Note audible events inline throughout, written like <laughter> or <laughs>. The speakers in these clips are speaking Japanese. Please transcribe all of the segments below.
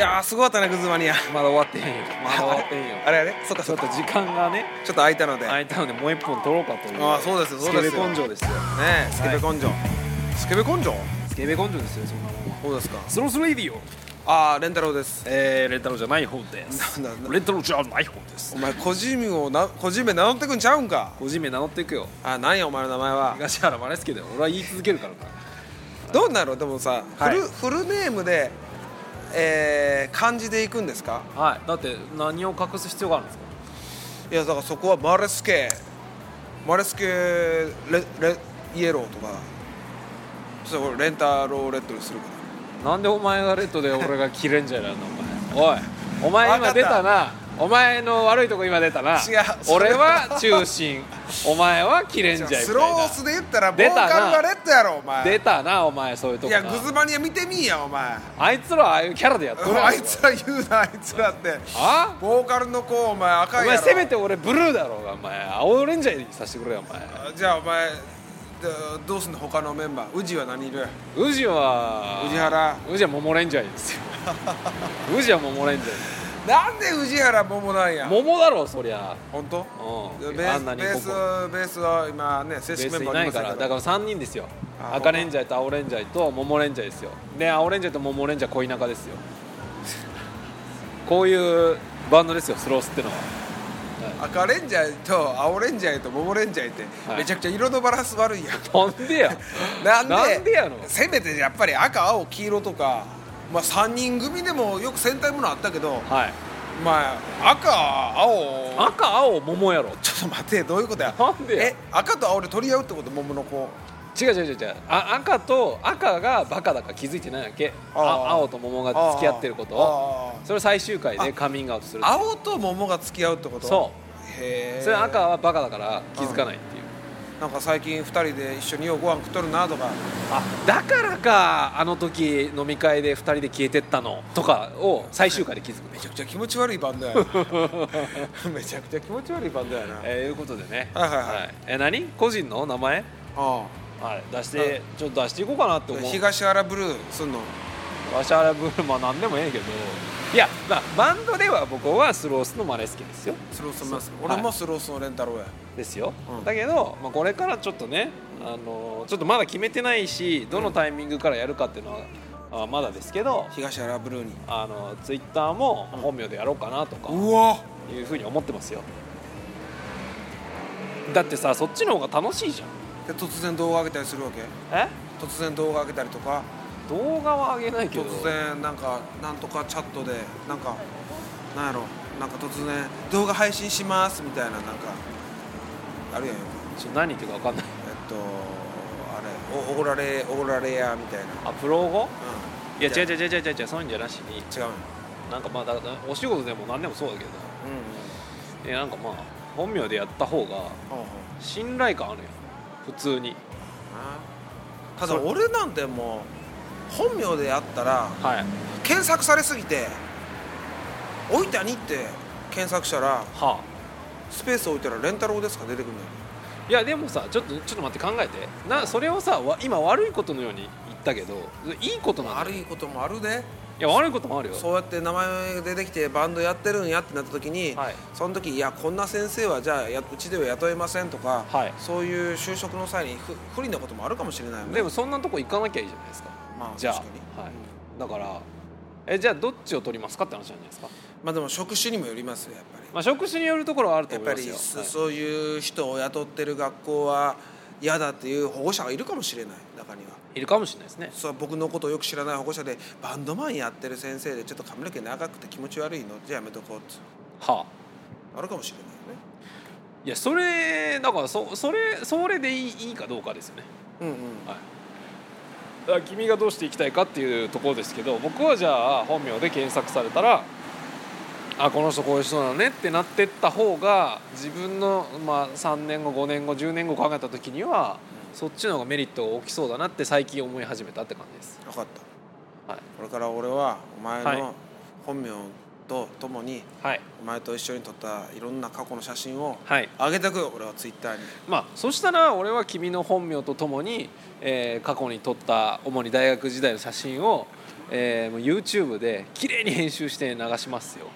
やーすごかったねグズマニア。まだ終わってへんよ。<laughs> まだ終わってへんよ。あれあれ？そっかそっか。ちょっと時間がね。ちょっと空いたので。空いたのでもう一本取ろうかという。あーそうですよそうですよ。スケベ根性ですよ。ねえスケベ根性、スケベ根性？スケベ根性ですよそんなもん。はそうですか。スロースレディオああレンタロウです。えー、レンタロウじゃない方です。レンタロウじゃない方です。お前個人名をな個人名名乗ってくんちゃうんか。個人名名乗っていくよ。あなんやお前の名前は。東原マレスケで俺は言い続けるからな。どうなの？でもさ、はい。フルフルネームで、えー、漢字でいくんですか？はい。だって何を隠す必要があるんですか？いやだからそこはマレスケ。マレスケレレイエローとか。そしたら俺レンタローレッドにするから。なんでお前がレッドで俺がキレンジャーなんだお前。おい。お前今出たなお前の悪いとこ今出たな。違う。俺は中心お前はキレンジャーみたいな。スロースで言ったらボーカルはレッドやろお前。出たなお前そういうとこな。いやグズマニア見てみいやお前。あいつらああいうキャラでやっとるあいつら言うなあいつらって。あ？ボーカルの子お前赤お前いやろ。せめて俺ブルーだろうがお前。青レンジャーにさせてくれよお前。じゃあお前でどうすんの他のメンバー。宇治は何いる宇治は宇治原？宇治は桃レンジャーですよ。<laughs> 宇治は桃レンジャーなんで宇治原桃なんや？桃だろそりゃ。本当？うん。ベあんなにースベースベースは今ね正式メンバーないからだから3人ですよ。あ赤レンジャーと？青レンジャーと桃レンジャーですよ。で青レンジャーと桃レンジャー恋仲ですよ。こういうバンドですよスロースってのは。赤レンジャーと青レンジャーと桃レンジャーってはい。めちゃくちゃ色のバランス悪いやん。なんでや？<laughs> なんでやの？せめてやっぱり赤青黄色とかまあ3人組でもよく戦隊ものあったけどはい。まあ赤青。赤青桃やろ。ちょっと待ってどういうことや？なんでや？え赤と青で取り合うってこと？桃の子。違う違う違う違う。あ赤と赤がバカだから気づいてないわけ。あ青と桃が付き合ってることを。あそれ最終回でカミングアウトするー青と桃が付き合うってこと？そう。へえそれ赤はバカだから気づかないっていうなんか最近2人で一緒にようご飯食っとるなとか。あだからかあの時飲み会で2人で消えてったの。とかを最終回で気づく。めちゃくちゃ気持ち悪いバンドやな。<laughs> めちゃくちゃ気持ち悪いバンドやな。えー、いうことでね。はいはいはい。え何？個人の名前？あはい。出してちょっと出していこうかなってあ思う。東原ブルーすんのワシャラブーまあ何でもええけど。いやまあバンドでは僕はスロースのマネスケですよ。スロースますそう俺もスロースのレンタロウや。ですよ、うん。だけど、まあ、これからちょっとねあのちょっとまだ決めてないしどのタイミングからやるかっていうのは、あまだですけど東原ブルーに。あのツイッターも本名でやろうかなとかうわ。いうふうに思ってますよ。だってさそっちの方が楽しいじゃん。で突然動画上げたりするわけ？え？突然動画上げたりとか？動画は上げないけど。突然なんかなんとかチャットでなんかなんやろなんか突然動画配信しますみたいななんかあるやんよ。くちょ何言ってるか分かんない。えっとあれおおごられおごられやみたいな。あプロ語うん。いや違う違う違う違う違うそういうんじゃなしに。違うの？なんかまあだからお仕事でも何でもそうだけど。うんうん。えなんかまあ本名でやった方が信頼感あるよ普通に。ただ俺なんてもう本名でやったらはい。検索されすぎて「おいたに」って検索したらはあ。スペース置いたら「レンタロウですか?」出てくるんだよ。いやでもさちょっとちょっと待って考えて。なそれをさわ今悪いことのように言ったけどいいことなんだよ。悪いこともあるでいや悪いこともあるよ。そうやって名前が出てきてバンドやってるんやってなった時に、はい。その時いやこんな先生はじゃあやうちでは雇えませんとか、はいそういう就職の際に不不利なこともあるかもしれないよねでもそんなとこ行かなきゃいいじゃないですかまあじゃあ確かに、はい、だからえじゃあどっちを取りますかって話じゃないですか、まあでも職種にもよりますよやっぱり。まあ、職種によるところはあるとやっぱり思い。ますよ、そそういう人を雇ってる学校は嫌だっていう保護者がいるかもしれない中には。いいるかもしれないですね。そう僕のことをよく知らない保護者でバンドマンやってる先生でちょっと髪の毛長くて気持ち悪いの？じゃあやめとこうってはあ。あるかもしれないよね。いやそれだからそそれそれでいいいいかどうかですよね。うんうん。だから君がどうしていきたいかっていうところですけど僕はじゃあ本名で検索されたらあこの人こういう人なのねってなってった方が自分の、まあ、3年後5年後10年後考えた時にはそっちの方がメリットが大きそうだなって最近思い始めたって感じです。分かった。はい。これから俺はお前はい。の本名とともにはい。お前と一緒に撮ったいろんな過去の写真をはい。上げてくよ俺はツイッターに。まあ、そしたら俺は君の本名とともに、えー過去に撮った主に大学時代の写真を、えーもう YouTube で綺麗に編集して流しますよ。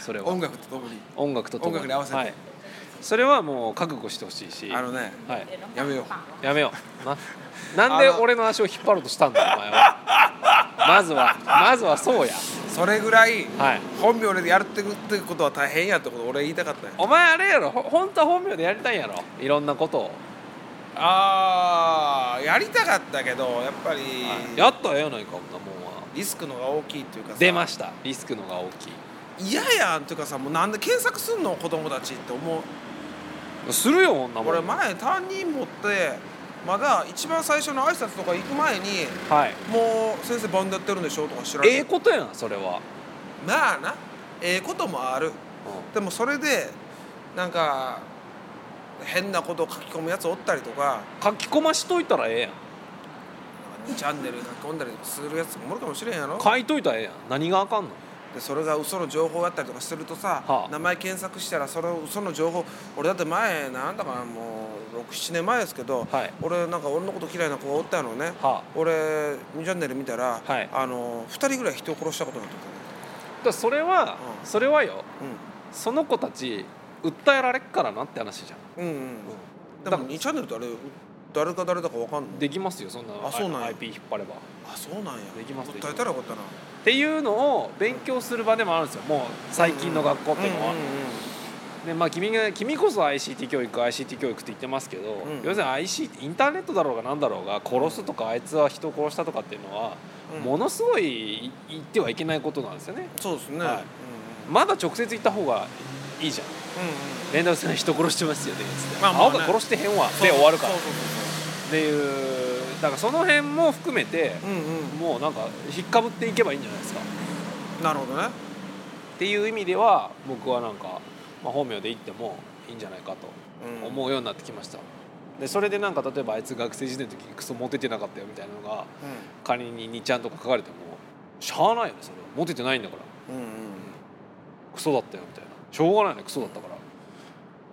それは。音楽とともに。音楽ととも音楽に合わせて。はい、それはもう覚悟してほしいし。あのねはい、やめよう。やめよう。ななんで俺の足を引っ張ろうとしたんだお前は。まずはまずはそうやそれぐらいはい。本名でやるってことは大変やってこと俺言いたかったよお前あれやろほ本当は本名でやりたいんやろいろんなことを、ああやりたかったけどやっぱりやったらええやないかこんなもんは。リスクのが大きいっていうかさ。出ましたリスクのが大き嫌やんっていうかさもうなんで検索すんの子供たちって思う。いするよこんなもん。俺前担任持ってまだ一番最初の挨拶とか行く前にはい。もう先生バンドやってるんでしょとか知られて。ええことやんそれは、まあなええこともある。うでもそれでなんか変なことを書き込むやつおったりとか。ん、書き込ましといたらええやん。2チャンネル書き込んだりするやつもおるかもしれんやろ。書いといたらええやん。何があかんの？でそれが嘘の情報やったりとかするとさ、はあ。名前検索したらそれを嘘の情報俺だって前なんだかなもう67年前ですけど、はい。俺なんか俺のこと嫌いな子がおったのね、はあ。俺2チャンネル見たら、はい。あの2人ぐらい人を殺したことになってだからそれは、うん。それはよ。たねその子たち訴えられっからなって話じゃん、うんうんうん。でもだから2チャンネルってあれ誰か誰だかわかんのできますよそんなあそうなんや。IP 引っ張れば。っあそうなんや。できます訴えたらよかったな。ていうのを勉強する場でもあるんですよ。もう最近の学校っていうのは、うんうんうんでまあ君が君こそ ICT 教育 ICT 教育って言ってますけど、ん。要するに IC インターネットだろうが何だろうが殺すとかあいつは人を殺したとかっていうのは、うん。ものすごい言ってはいけないことなんですよね。そうですね、はい。うん。まだ直接言った方がいいじゃん。うん連絡さん人殺してますよねつって、まあまあね。青が殺してへんわ。で終わるから。っていうだからその辺も含めてうんうん。もうなんか引っかぶっていけばいいんじゃないですか。なるほどね。っていう意味では僕はなんか、まあ、本名で言ってもいいんじゃないかとうん。思うようになってきました。でそれでなんか例えばあいつ学生時代の時クソモテてなかったよみたいなのが仮に2ちゃんとか書かれてもしゃあないよねそれ。はモテてないんだから。うんうん。クソだったよみたいな。しょうがないねクソだったから。っ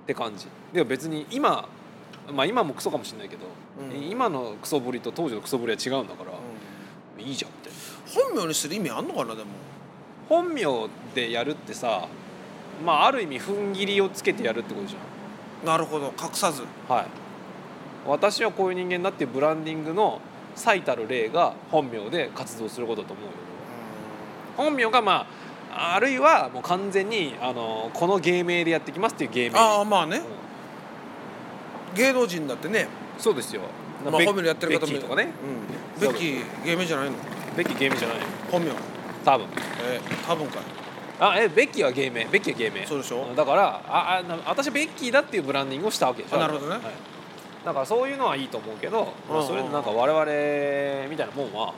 て感じ。でも別に今まあ今もクソかもしれないけど、うん。今のクソぶりと当時のクソぶりは違うんだから、ういいじゃんみたいなん本名にする意味あんのかなでも。本名でやるってさまあある意味踏ん切りをつけてやるってことじゃなるほど。隠さず。んはい。私はこういう人間だっていうブランディングの最たる例が本名で活動することだと思うよ。本名がまああるいはもう完全にあのこの芸名でやってきますっていう芸名ああまあね。うん。芸能人だってね、そうですよ、まあ、本名でやってる方もとかね。うん、ベッキー芸名じゃないの？ベッキー芸名じゃない。本名多分。えー、多分かいあえベッキーは芸名。ベッキーは芸名。そうでしょ？んだからああな私ベッキーだっていうブランディングをしたわけでしょあなるほどね。はい。だからそういうのはいいと思うけど、まあ、それでなんか我々みたいなもんは、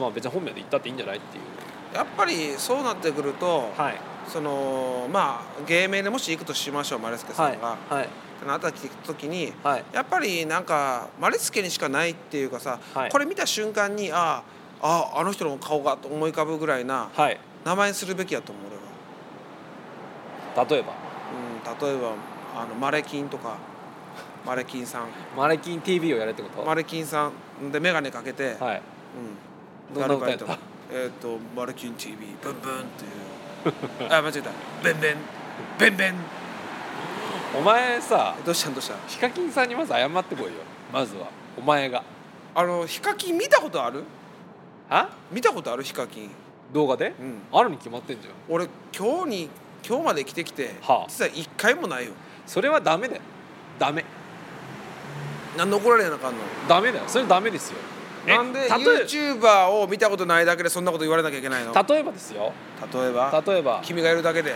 まあ、別に本名で言ったっていいんじゃないっていう。うん、やっぱりそうなってくると、はい。そのまあ芸名でもし行くとしましょうマレスケさはい。んが、はい。ってなった時にはい。やっぱりなんかマレスケにしかないっていうかさ、はい。これ見た瞬間にああああの人の顔がと思い浮かぶぐらいなはい名前にするべきやと思う俺は。例えば？うん、例えばあのマレキンとかマレキンさん。<laughs> マネキン TV をやれってこと？マレキンさんで眼鏡かけて、はい。うん、どんな歌やった？えっ、とマレキン TV ブンブンっていう。<laughs> あ間違えた。ベンベン。ベンベン。お前さどうした？んどうした？ヒカキンさんにまず謝ってこいよ。まずは。お前が。あのヒカキン見たことある？は？見たことある？ヒカキン動画で、うん。あるに決まってんじゃん。俺今日に今日まで来てきて、はあ。実は一回もないよ。それはダメだよ。ダメ。なんで怒られなあかんの？ダメだよ。それダメですよ。え？なんで YouTuber を見たことないだけでそんなこと言われなきゃいけないの？例えばですよ。例えば？例えば。君がいるだけで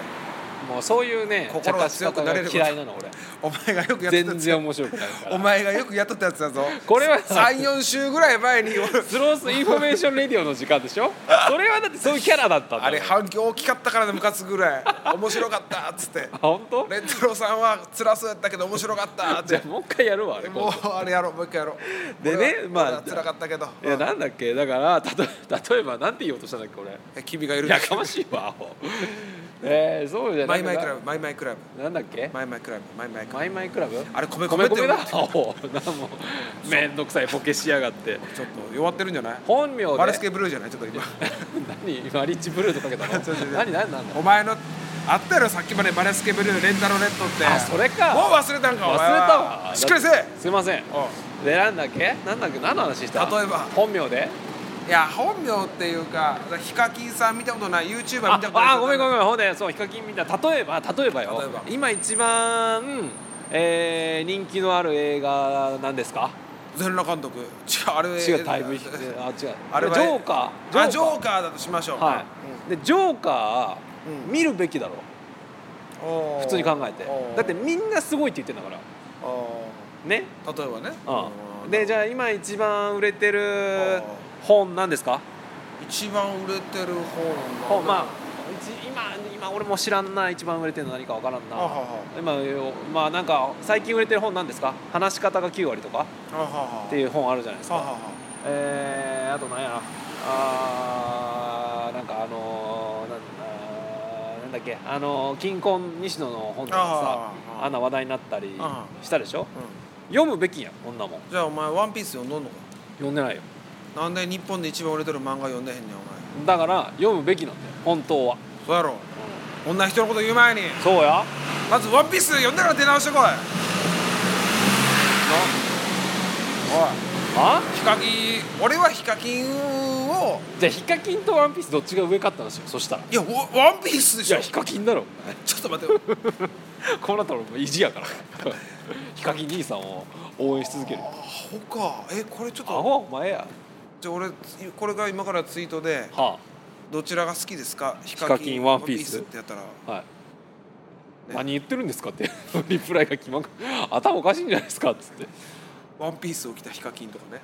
もうそういうね心が強くなれる嫌いなの俺。お前がよくやってたやつ全然面白くないお前がよくやっとったやつだぞ。これは34週ぐらい前に。俺 Sloth Information Radio の時間でしょ？<laughs> それはだってそういうキャラだったんだ。あれ反響大きかったからねムカつくぐらい。面白かったっつって。<laughs> あ本当？レンタロウさんは辛そうやったけど面白かったって。じゃあもう一回やるわあれもうあれやろうもう一回やろう。でねまあ辛かったけど。いやなんだっけ？だからたと <laughs> 例えばなんて言おうとしたんだっけ俺？え君がいるやかましいわえー、そうじゃまマイマイクラブマイマイクラブ。なんだっけ？マイマイクラブマイマイクラブ。マイマイクラブ？あれ米米米だ米っておおなんもめんどくさいボケしやがってちょっと弱ってるんじゃない本名でマレスケブルーじゃないちょっと今何マリッジブルーとかけたの何何なんだお前のあったやろさっきまでマレスケブルーレンタロレッドってあそれかもう忘れたんか忘れたわしっかりせえすいませんでなんだっけなんだっけ何の話した例えば本名でいや本名っていうかヒカキンさん見たことない YouTuber あ見たことないあごめんごめんほんでそうヒカキンみた。例えば例えばよ。例えば。今一番、えー人気のある映画なんですか？全裸監督。違うあれ。違うだいぶあ違う。あれはジョーカー。あジョーカー。だとしましょう。はい、でジョーカー、うん。見るべきだろ。普通に考えて。だってみんなすごいって言ってんだから。おね？ー例えばね。うん。でじゃあ今一番売れてる本なんですか？一番売れてる本本まあ一今今俺も知らんな一番売れてるの何かわからんな。今よまあなんか最近売れてる本なんですか？話し方が9割とか？っていう本あるじゃないですか。えー、あと何や。あーなんかあのーなんなんだっけ？あのー金婚西野の本とかあさあんな話題になったりあしたでしょ？うん。読むべきやんこんなも。んじゃあお前ワンピース読んどんのか？読んでないよなんで日本で一番売れてる漫画読んでへんねんお前。だから読むべきなんだよ本当は。そうやろ。女人のこと言う前に。そうや。まずワンピース読んでから出直してこい。な。おい。あ？ヒカキン。俺はヒカキンを。じゃあヒカキンとワンピースどっちが上かったんですよそしたら。いいやワワンピースでしょ。やヒカキンだろちょっと待ってよ。<laughs> こうなったら俺意地やから。ヒカキン兄さんを応援し続ける。アホか。えこれちょっと。アホはお前やじゃあ俺これが今からツイートではどちらが好きですか？ヒカキンワンピース。ってやったら。あはい。何言ってるんですかって。<laughs> リプライが決まく頭おかしいんじゃないですかっつってワンピースを着たヒカキンとかね。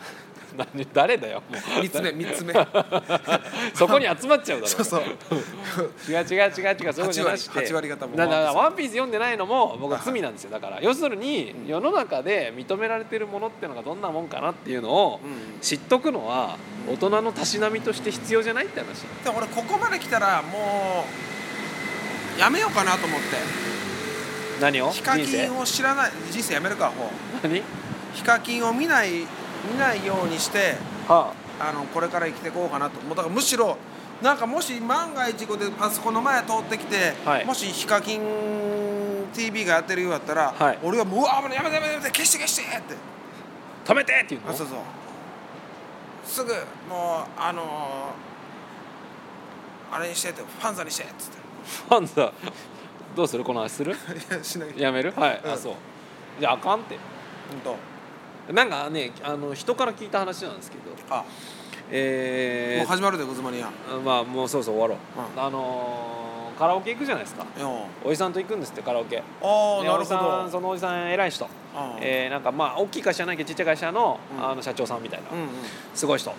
<laughs> 何誰だよもう。三つ目三つ目。<laughs> そこに集まっちゃうだろ。そうそう。<laughs> 違う違う違う違うそういうことじゃなくて8割8割方も。だからワワンピース読んでないのも僕は罪なんですよ。だから要するに世の中で認められてるものっていうのがどんなもんかなっていうのをうん。知っとくのは大人のたしなみとして必要じゃないって話。でも俺ここまで来たらもうやめようかなと思って。何を？ヒカキンを知らない。人生やめるかほう。何？ヒカキンを見ない見ないようにしてはあ。のこれから生きていこうかなと。もうだからむしろなんかもし万が一こでパソコンの前通ってきて、はい。もしヒカキン TV がやってるようだったら、はい。俺はもううわやめてやめてやめて消して消してって。あ止めてっていうの？あそうそう。すぐもうあのーあれにしてってファンザにしてっつって。ファンザ？どうする？この話する？<laughs> いやしない。やめる？はい、うん。あそう。じゃああかんって。本当なんかねあの人から聞いた話なんですけど。あ、えー。もう始まるでグズマニアまあもうそろそろ終わろう、うあのーカラオケ行くじゃないですか。よおじさんと行くんですってカラオケ。ああなるほでおじさんどそのおじさん偉い人、えーなんかまあ大きい会社じゃないけどちっちゃい会社の,、うん。あの社長さんみたいな、うんうん。すごい人。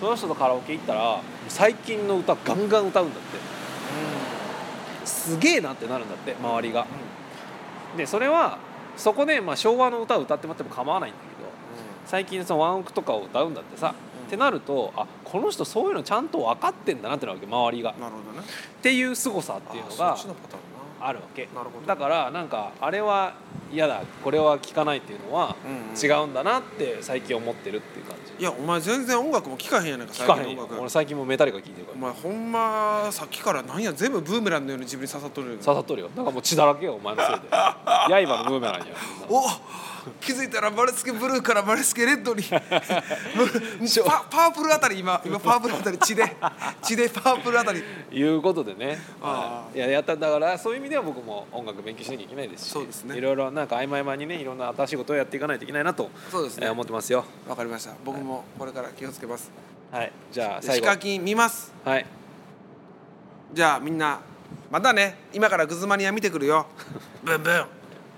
その人とカラオケ行ったら最近の歌ガンガン歌うんだって。すげえなってなるんだって周りが。でそれはそこでまあ昭和の歌を歌ってもらっても構わないんだけど最近そのワンオクとかを歌うんだってさ、うん。ってなるとあこの人そういうのちゃんと分かってんだなってなるわけ周りが。っうんなるほどね。ていう凄さっていうのあがあるわけ。なるほど。だからなんかあれは嫌だ。これは聞かないっていうのはうんうん。違うんだなって最近思ってるっていう感じ。いやお前全然音楽も聴かへんやないか最近俺最近もメタリカ聞いてるから。お前ほんまさっきからなんや全部ブーメランのように自分に刺さっとるよ。刺さっとるよ。だからもう血だらけよお前のせいで。<laughs> 刃のブーメランや。お気づいたらマレスケブルーからマレスケレッドに。<laughs> パパープルあたり今今パープルあたり血で <laughs> 血でパープルあたり。いうことでね、あはい、いややっただからそういう意味では僕も音楽勉強しなきゃいけないですしそうですね。いろいろなんか合間合間にねいろんな新しいことをやっていかないといけないなと、そうですね。えー思ってますよ。わかりました。僕もこれから気をつけます。はい。じゃあ最後。ヒカキン見ます。はい。じゃあみんなまたね。今からグズマニア見てくるよ。<laughs> ブンブン。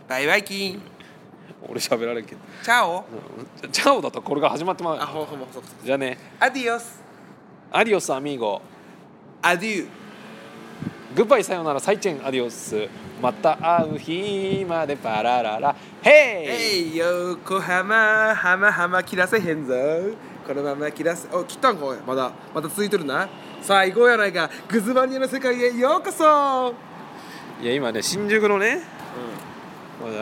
バイバイキン俺喋られんけど。チャオうん。チャオだとこれが始まってまうあほんほんまそうじゃあね。アディオスアディオスアミーゴ。アデューグッバイさよならサイチェンアディオスまた会う日までパラララヘイえい横浜浜浜切らせへんぞこのまま切らせお切ったんかおい。まだまだ続いてるな。最後やないか。グズマニアの世界へようこそ。いや今ね新宿のね。これ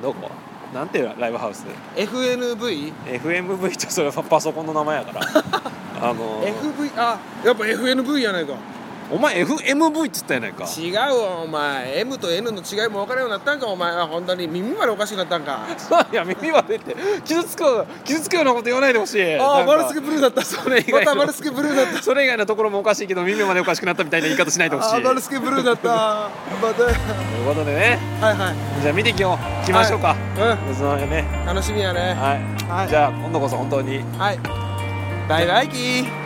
どこ？なんていうライブハウス？FNV? FMV ってそれはパソコンの名前やから。<laughs> あの FV あやっぱ FNV やないかお前 FMV って言ったやないか。違うわお前。M と N の違いも分からんようになったんかお前は。本当に。耳までおかしくなったんか。<laughs> いや耳は出て。傷つく傷つくようなこと言わないでほしい。ああ丸つけブルーだった。それ以外。のまた丸つけブルーだった。それ以外のところもおかしいけど耳までおかしくなったみたいな言い方しないでほしい。あー丸つけブルーだった。<laughs> またということでね。はいはい。じゃあ見てきよう。来ましょうか、うそのね。ん楽しみやね。はい、はい。じゃあ今度こそ本当に。はい。バイバイキー